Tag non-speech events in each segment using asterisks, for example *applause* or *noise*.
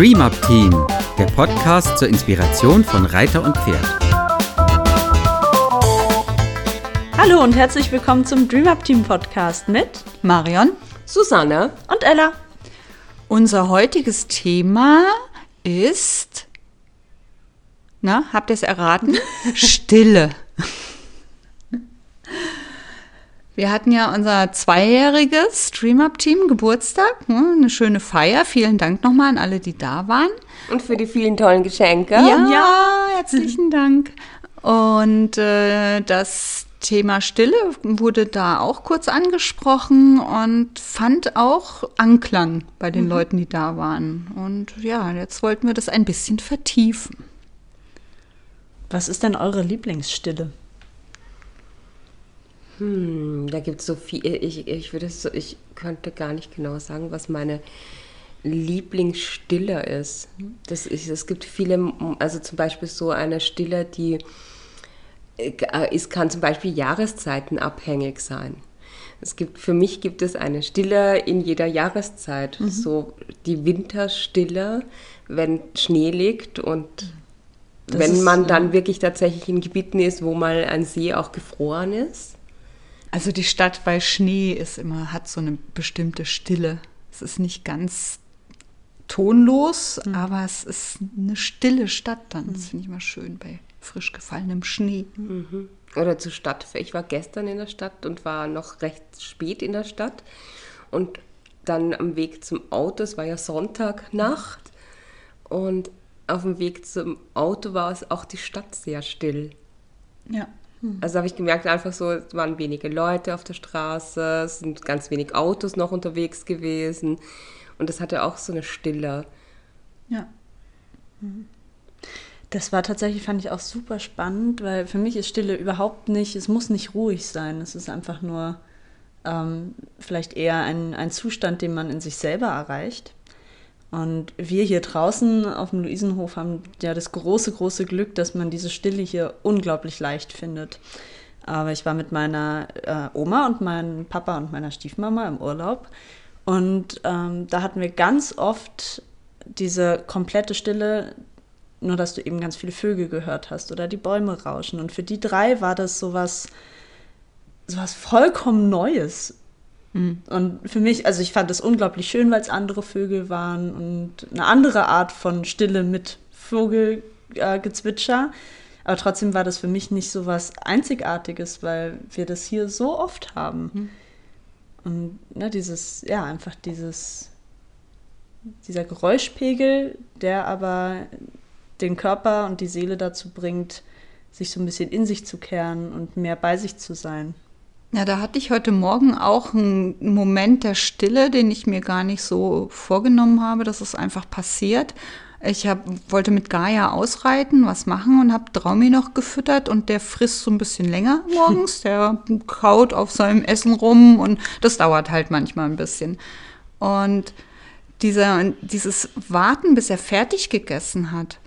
Dream Up Team, der Podcast zur Inspiration von Reiter und Pferd. Hallo und herzlich willkommen zum Dream Up Team Podcast mit Marion, Susanne und Ella. Unser heutiges Thema ist, na, habt ihr es erraten? *laughs* Stille. Wir hatten ja unser zweijähriges Stream-Up-Team Geburtstag. Ne? Eine schöne Feier. Vielen Dank nochmal an alle, die da waren. Und für die vielen tollen Geschenke. Ja, ja. herzlichen Dank. Und äh, das Thema Stille wurde da auch kurz angesprochen und fand auch Anklang bei den mhm. Leuten, die da waren. Und ja, jetzt wollten wir das ein bisschen vertiefen. Was ist denn eure Lieblingsstille? Hm, da gibt es so viel. Ich, ich würde so, ich könnte gar nicht genau sagen, was meine Lieblingsstille ist. Das ist. Es gibt viele, also zum Beispiel so eine Stille, die äh, es kann zum Beispiel Jahreszeiten abhängig sein. Es gibt, für mich gibt es eine Stille in jeder Jahreszeit. Mhm. So die Winterstille, wenn Schnee liegt und das wenn ist, man dann wirklich tatsächlich in Gebieten ist, wo mal ein See auch gefroren ist. Also die Stadt bei Schnee ist immer, hat so eine bestimmte Stille. Es ist nicht ganz tonlos, mhm. aber es ist eine stille Stadt dann. Das mhm. finde ich immer schön bei frisch gefallenem Schnee. Mhm. Oder zur Stadt. Ich war gestern in der Stadt und war noch recht spät in der Stadt. Und dann am Weg zum Auto, es war ja Sonntagnacht, und auf dem Weg zum Auto war es auch die Stadt sehr still. Ja. Hm. Also habe ich gemerkt, einfach so, es waren wenige Leute auf der Straße, es sind ganz wenig Autos noch unterwegs gewesen. Und das hatte auch so eine Stille. Ja. Mhm. Das war tatsächlich, fand ich auch super spannend, weil für mich ist Stille überhaupt nicht, es muss nicht ruhig sein. Es ist einfach nur ähm, vielleicht eher ein, ein Zustand, den man in sich selber erreicht. Und wir hier draußen auf dem Luisenhof haben ja das große, große Glück, dass man diese Stille hier unglaublich leicht findet. Aber ich war mit meiner äh, Oma und meinem Papa und meiner Stiefmama im Urlaub. Und ähm, da hatten wir ganz oft diese komplette Stille, nur dass du eben ganz viele Vögel gehört hast oder die Bäume rauschen. Und für die drei war das sowas, sowas vollkommen Neues. Mhm. Und für mich, also ich fand es unglaublich schön, weil es andere Vögel waren und eine andere Art von Stille mit Vogelgezwitscher. Äh, Aber trotzdem war das für mich nicht so was Einzigartiges, weil wir das hier so oft haben. Mhm. Und ne, dieses, ja, einfach dieses, dieser Geräuschpegel, der aber den Körper und die Seele dazu bringt, sich so ein bisschen in sich zu kehren und mehr bei sich zu sein. Ja, da hatte ich heute Morgen auch einen Moment der Stille, den ich mir gar nicht so vorgenommen habe. Das ist einfach passiert. Ich hab, wollte mit Gaia ausreiten, was machen und habe Traumi noch gefüttert und der frisst so ein bisschen länger *laughs* morgens. Der kaut auf seinem Essen rum und das dauert halt manchmal ein bisschen. Und dieser, dieses Warten, bis er fertig gegessen hat,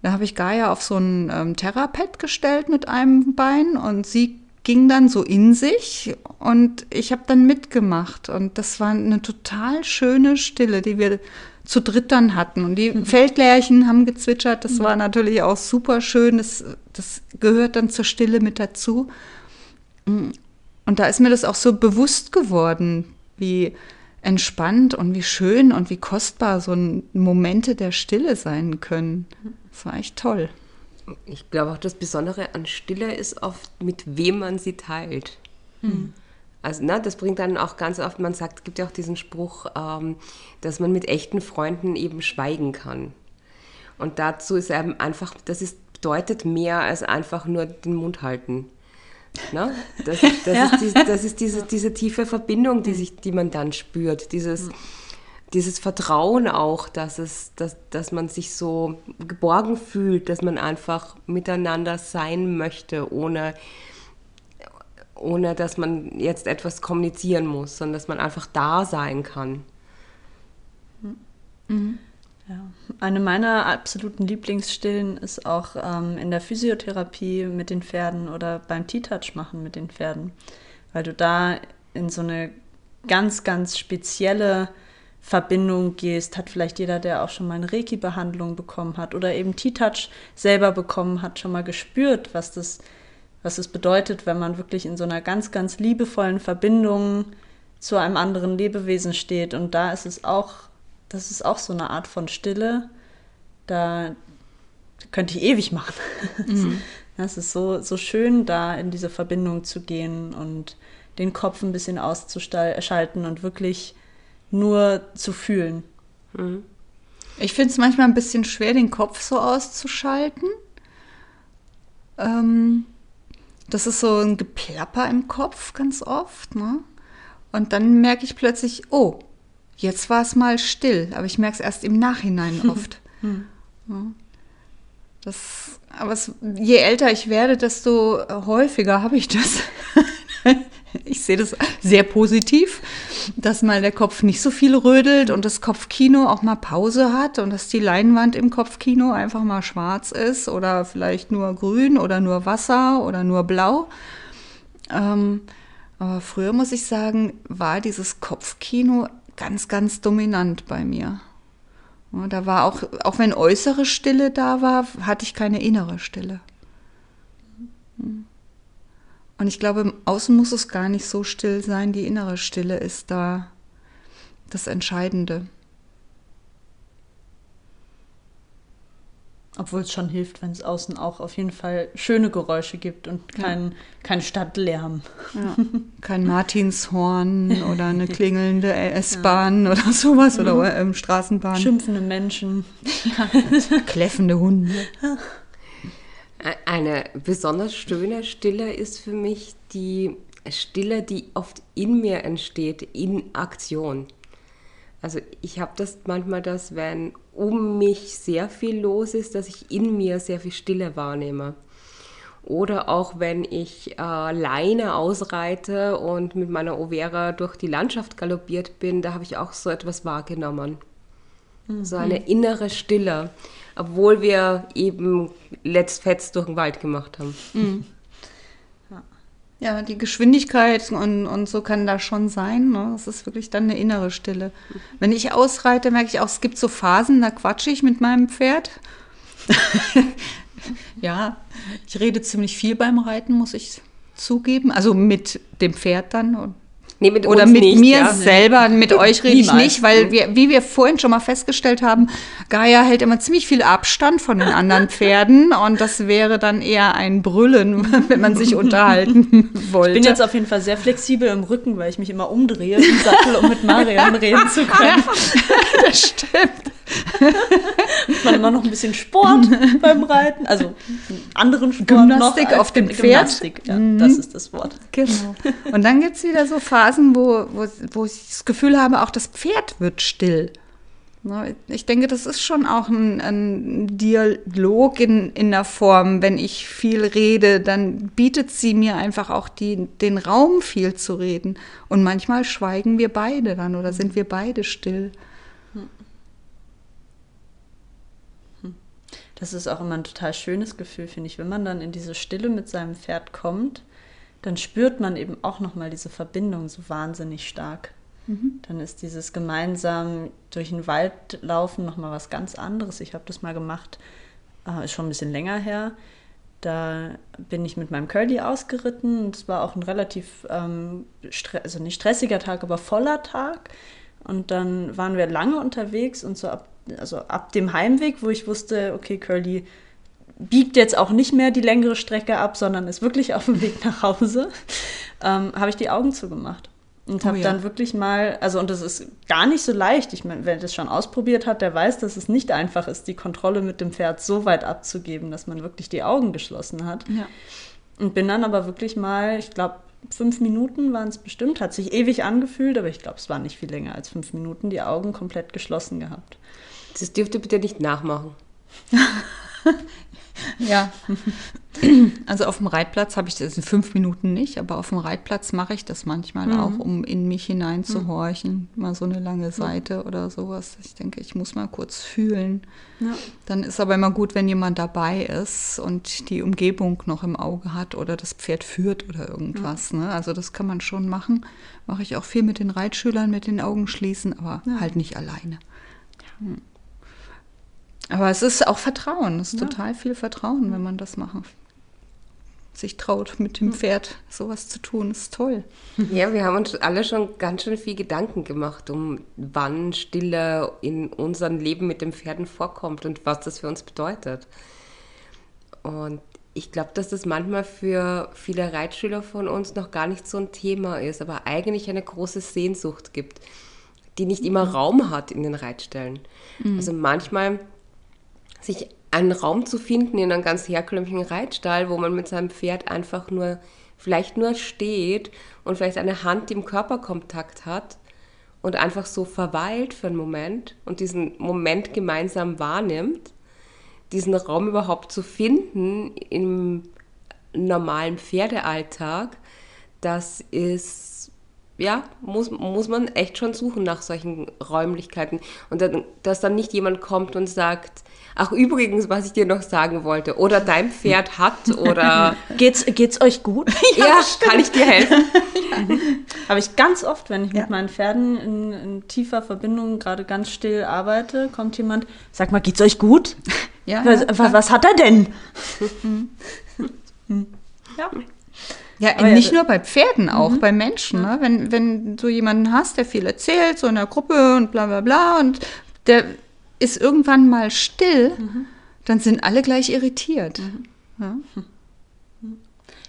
da habe ich Gaia auf so ein ähm, Therapet gestellt mit einem Bein und sie ging dann so in sich und ich habe dann mitgemacht und das war eine total schöne Stille, die wir zu dritt dann hatten und die mhm. Feldlärchen haben gezwitschert, das mhm. war natürlich auch super schön, das, das gehört dann zur Stille mit dazu und da ist mir das auch so bewusst geworden, wie entspannt und wie schön und wie kostbar so Momente der Stille sein können. Das war echt toll. Ich glaube auch, das Besondere an Stille ist oft, mit wem man sie teilt. Mhm. Also na, das bringt dann auch ganz oft, man sagt, es gibt ja auch diesen Spruch, ähm, dass man mit echten Freunden eben schweigen kann. Und dazu ist eben einfach, das ist, bedeutet mehr als einfach nur den Mund halten. Na? Das, das, *laughs* ja. ist, die, das ist diese, diese tiefe Verbindung, die, sich, die man dann spürt. Dieses, mhm dieses Vertrauen auch, dass, es, dass, dass man sich so geborgen fühlt, dass man einfach miteinander sein möchte, ohne, ohne dass man jetzt etwas kommunizieren muss, sondern dass man einfach da sein kann. Mhm. Ja. Eine meiner absoluten Lieblingsstillen ist auch ähm, in der Physiotherapie mit den Pferden oder beim T-Touch machen mit den Pferden, weil du da in so eine ganz, ganz spezielle Verbindung gehst, hat vielleicht jeder, der auch schon mal eine Reiki-Behandlung bekommen hat oder eben T-Touch selber bekommen hat, schon mal gespürt, was das, was es bedeutet, wenn man wirklich in so einer ganz, ganz liebevollen Verbindung zu einem anderen Lebewesen steht. Und da ist es auch, das ist auch so eine Art von Stille. Da könnte ich ewig machen. Mhm. *laughs* Es ist so, so schön, da in diese Verbindung zu gehen und den Kopf ein bisschen auszuschalten und wirklich nur zu fühlen. Mhm. Ich finde es manchmal ein bisschen schwer, den Kopf so auszuschalten. Ähm, das ist so ein Geplapper im Kopf ganz oft. Ne? Und dann merke ich plötzlich, oh, jetzt war es mal still. Aber ich merke es erst im Nachhinein *laughs* oft. Hm. Ja. Das, aber es, je älter ich werde, desto häufiger habe ich das. *laughs* ich sehe das sehr positiv, dass mal der Kopf nicht so viel rödelt und das Kopfkino auch mal Pause hat und dass die Leinwand im Kopfkino einfach mal schwarz ist oder vielleicht nur grün oder nur Wasser oder nur blau. Ähm, aber früher muss ich sagen, war dieses Kopfkino ganz, ganz dominant bei mir. Da war auch, auch wenn äußere Stille da war, hatte ich keine innere Stille. Hm. Und ich glaube, im Außen muss es gar nicht so still sein. Die innere Stille ist da das Entscheidende. Obwohl es schon hilft, wenn es außen auch auf jeden Fall schöne Geräusche gibt und kein, ja. kein Stadtlärm. Ja. *laughs* Kein Martinshorn oder eine *laughs* klingelnde S-Bahn ja. oder sowas mhm. oder ähm, Straßenbahn. Schimpfende Menschen. *laughs* Kläffende Hunde. Eine besonders schöne Stille ist für mich die Stille, die oft in mir entsteht, in Aktion. Also ich habe das manchmal, dass wenn um mich sehr viel los ist, dass ich in mir sehr viel Stille wahrnehme. Oder auch wenn ich äh, alleine ausreite und mit meiner Overa durch die Landschaft galoppiert bin, da habe ich auch so etwas wahrgenommen. Mhm. So eine innere Stille obwohl wir eben letztfetz durch den Wald gemacht haben. Mhm. Ja, die Geschwindigkeit und, und so kann da schon sein. Ne? Das ist wirklich dann eine innere Stille. Wenn ich ausreite, merke ich auch, es gibt so Phasen, da quatsche ich mit meinem Pferd. *laughs* ja, ich rede ziemlich viel beim Reiten, muss ich zugeben. Also mit dem Pferd dann und Nee, mit Oder mit nicht, mir ja. selber, mit euch rede ich nicht, weil wir, wie wir vorhin schon mal festgestellt haben, Gaia hält immer ziemlich viel Abstand von den anderen Pferden und das wäre dann eher ein Brüllen, *laughs* wenn man sich unterhalten wollte. Ich bin jetzt auf jeden Fall sehr flexibel im Rücken, weil ich mich immer umdrehe im Sattel, um mit Marian reden zu *laughs* können. Ja, das stimmt. Man immer noch ein bisschen Sport *laughs* beim Reiten, also anderen Sport Gymnastik auf dem Pferd. Gymnastik, ja, mhm. das ist das Wort. Genau. Und dann gibt es wieder so Phasen, wo, wo, wo ich das Gefühl habe, auch das Pferd wird still. Ne, ich denke, das ist schon auch ein, ein, Dialog in, in der Form. Wenn ich viel rede, dann bietet sie mir einfach auch die, den Raum, viel zu reden. Und manchmal schweigen wir beide dann oder sind wir beide still. Das ist auch immer ein total schönes Gefühl, finde ich. Wenn man dann in diese Stille mit seinem Pferd kommt, dann spürt man eben auch nochmal diese Verbindung so wahnsinnig stark. Mhm. Dann ist dieses gemeinsam durch den Wald laufen nochmal was ganz anderes. Ich habe das mal gemacht, äh, ist schon ein bisschen länger her. Da bin ich mit meinem Curly ausgeritten und es war auch ein relativ, ähm, also nicht stressiger Tag, aber voller Tag. Und dann waren wir lange unterwegs und so ab also ab dem Heimweg, wo ich wusste, okay, Curly biegt jetzt auch nicht mehr die längere Strecke ab, sondern ist wirklich auf dem Weg nach Hause, *laughs* ähm, habe ich die Augen zugemacht. Und habe oh ja. dann wirklich mal, also und das ist gar nicht so leicht. Ich meine, wer das schon ausprobiert hat, der weiß, dass es nicht einfach ist, die Kontrolle mit dem Pferd so weit abzugeben, dass man wirklich die Augen geschlossen hat. Ja. Und bin dann aber wirklich mal, ich glaube, fünf Minuten waren es bestimmt, hat sich ewig angefühlt, aber ich glaube, es war nicht viel länger als fünf Minuten, die Augen komplett geschlossen gehabt. Das dürft ihr bitte nicht nachmachen. *laughs* Ja. Also auf dem Reitplatz habe ich das in fünf Minuten nicht, aber auf dem Reitplatz mache ich das manchmal Mhm. auch, um in mich hineinzuhorchen. Mal so eine lange Seite oder sowas. Ich denke, ich muss mal kurz fühlen. Ja. Dann ist aber immer gut, wenn jemand dabei ist und die Umgebung noch im Auge hat oder das Pferd führt oder irgendwas. Ne? Also das kann man schon machen. Mache ich auch viel mit den Reitschülern, mit den Augen schließen, aber halt nicht alleine. Hm. Aber es ist auch Vertrauen. Es ist total viel Vertrauen, wenn man das machen. Sich traut, mit dem Pferd sowas zu tun, ist toll. Ja, wir haben uns alle schon ganz schön viel Gedanken gemacht, um wann Stille in unserem Leben mit den Pferden vorkommt und was das für uns bedeutet. Und ich glaube, dass das manchmal für viele Reitschüler von uns noch gar nicht so ein Thema ist, aber eigentlich eine große Sehnsucht gibt, die nicht immer Raum hat in den Reitstellen. Also manchmal sich einen Raum zu finden in einem ganz herkömmlichen Reitstall, wo man mit seinem Pferd einfach nur, vielleicht nur steht und vielleicht eine Hand im Körperkontakt hat und einfach so verweilt für einen Moment und diesen Moment gemeinsam wahrnimmt, diesen Raum überhaupt zu finden im normalen Pferdealltag, das ist, ja, muss, muss man echt schon suchen nach solchen Räumlichkeiten. Und dann, dass dann nicht jemand kommt und sagt, ach übrigens, was ich dir noch sagen wollte, oder dein Pferd hat, oder *laughs* Geht's, geht's euch gut? *laughs* ja, kann ich dir helfen? *laughs* Habe ich ganz oft, wenn ich Ja. mit meinen Pferden in, in tiefer Verbindung gerade ganz still arbeite, kommt jemand, sag mal, geht's euch gut? Ja, Was, ja, was, hat er denn? ja. Ja, Aber ja, nicht da- nur bei Pferden, auch bei Menschen. Ne? Wenn, wenn du jemanden hast, der viel erzählt, so in der Gruppe und bla bla bla, und der ist irgendwann mal still, dann sind alle gleich irritiert. Ja?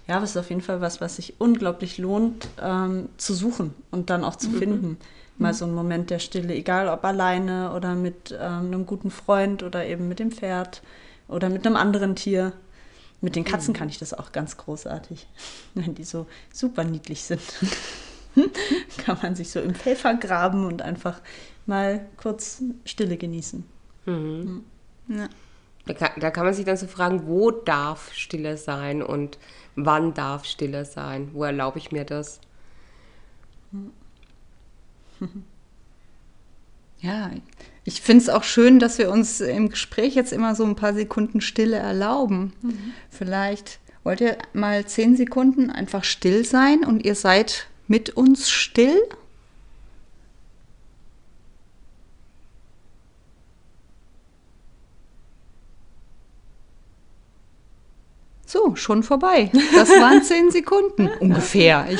Ja, aber es ist auf jeden Fall was, was sich unglaublich lohnt ähm, zu suchen und dann auch zu finden. Mal so einen Moment der Stille, egal ob alleine oder mit ähm, einem guten Freund oder eben mit dem Pferd oder mit einem anderen Tier. Mit den Katzen kann ich das auch ganz großartig, *laughs* wenn die so super niedlich sind. *laughs* kann man sich so im Fell vergraben und einfach mal kurz Stille genießen. Ja. Da kann, da kann man sich dann so fragen, wo darf Stille sein und wann darf Stille sein? Wo erlaube ich mir das? *laughs* Ja, ich finde es auch schön, dass wir uns im Gespräch jetzt immer so ein paar Sekunden Stille erlauben. Vielleicht wollt ihr mal zehn Sekunden einfach still sein und ihr seid mit uns still? So, schon vorbei. Das waren *laughs* zehn Sekunden ungefähr. Ich,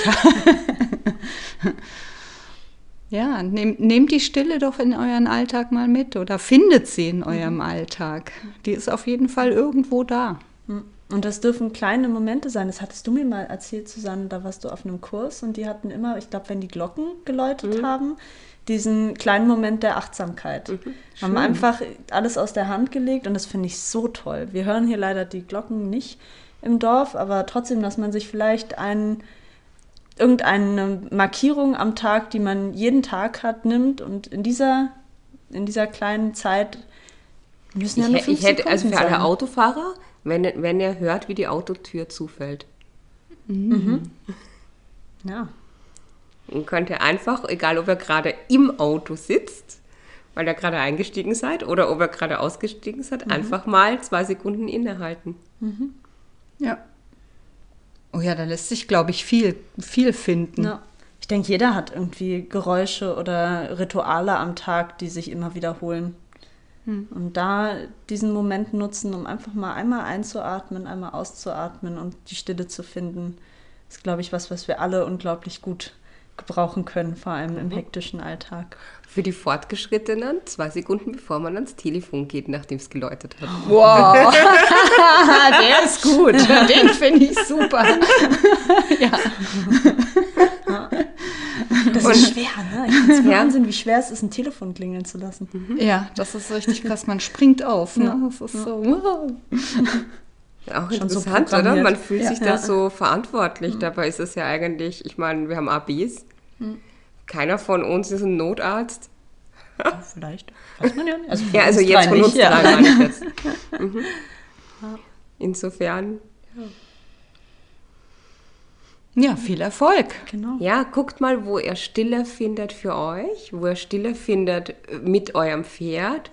ja, nehmt, nehmt die Stille doch in euren Alltag mal mit oder findet sie in eurem Alltag. Die ist auf jeden Fall irgendwo da. Und das dürfen kleine Momente sein. Das hattest du mir mal erzählt, Susanne. Da warst du auf einem Kurs und die hatten immer, ich glaube, wenn die Glocken geläutet haben, diesen kleinen Moment der Achtsamkeit. Haben einfach alles aus der Hand gelegt und das finde ich so toll. Wir hören hier leider die Glocken nicht im Dorf, aber trotzdem, dass man sich vielleicht einen, irgendeine Markierung am Tag, die man jeden Tag hat, nimmt und in dieser, in dieser kleinen Zeit müssen ja Ich, nur fünf ich hätte, also für alle sein. Autofahrer, wenn, wenn er hört, wie die Autotür zufällt. Ja. Und könnt ihr einfach, egal ob ihr gerade im Auto sitzt, weil ihr gerade eingestiegen seid, oder ob ihr gerade ausgestiegen seid, einfach mal zwei Sekunden innehalten. Ja. Oh ja, da lässt sich, glaube ich, viel, viel finden. Ja. Ich denke, jeder hat irgendwie Geräusche oder Rituale am Tag, die sich immer wiederholen. Und da diesen Moment nutzen, um einfach mal einmal einzuatmen, einmal auszuatmen und die Stille zu finden, ist, glaube ich, was, was wir alle unglaublich gut gebrauchen können, vor allem im hektischen Alltag. Für die Fortgeschrittenen zwei Sekunden bevor man ans Telefon geht, nachdem es geläutet hat. Wow, *laughs* der ist gut. *laughs* Den finde ich super. *laughs* Das ist schwer, ne? Ich finde Wahnsinn, wie schwer es ist, ein Telefon klingeln zu lassen. Ja, das ist richtig krass. Man springt auf. Ne? Das ist so. Auch Schon so interessant, oder? programmiert. Man fühlt Ja. sich da so verantwortlich. Dabei ist es ja eigentlich, ich meine, wir haben ABs. Keiner von uns ist ein Notarzt. *laughs* Vielleicht. Weiß man ja nicht. Also Ja, also jetzt von uns nicht, ja. drei meine ich jetzt. *laughs* Insofern, Ja, viel Erfolg. Genau. ja, guckt mal, wo ihr Stille findet für euch, wo ihr Stille findet äh, mit eurem Pferd.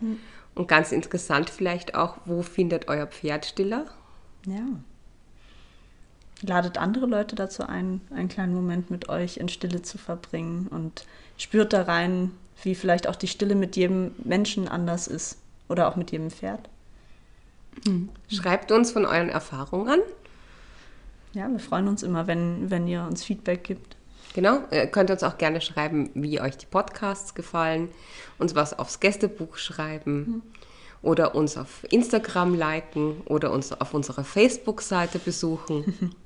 Und ganz interessant vielleicht auch, wo findet euer Pferd Stille? Ja. Ladet andere Leute dazu ein, einen kleinen Moment mit euch in Stille zu verbringen und spürt da rein, wie vielleicht auch die Stille mit jedem Menschen anders ist oder auch mit jedem Pferd. Schreibt uns von euren Erfahrungen. Ja, wir freuen uns immer, wenn, wenn ihr uns Feedback gibt. Genau, ihr könnt uns auch gerne schreiben, wie euch die Podcasts gefallen, uns was aufs Gästebuch schreiben oder uns auf Instagram liken oder uns auf unserer Facebook-Seite besuchen. *laughs*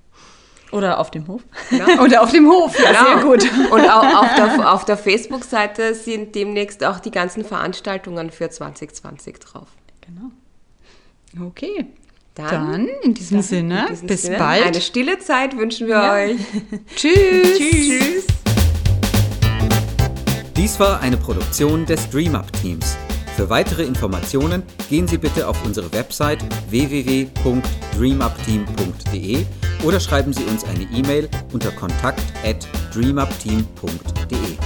Oder auf dem Hof. *laughs* Oder auf dem Hof. Ja, sehr Genau. gut. *laughs* Und auch auf der, auf der Facebook-Seite sind demnächst auch die ganzen Veranstaltungen für 2020 drauf. Genau. Okay. Dann, Dann in diesem Sinne, in diesem bis Sinne, bald. Eine stille Zeit wünschen wir Ja. euch. Tschüss. Tschüss. Dies war eine Produktion des DreamUp Teams. Für weitere Informationen gehen Sie bitte auf unsere Website www.dreamupteam.de oder schreiben Sie uns eine E-Mail unter kontakt@dreamupteam.de.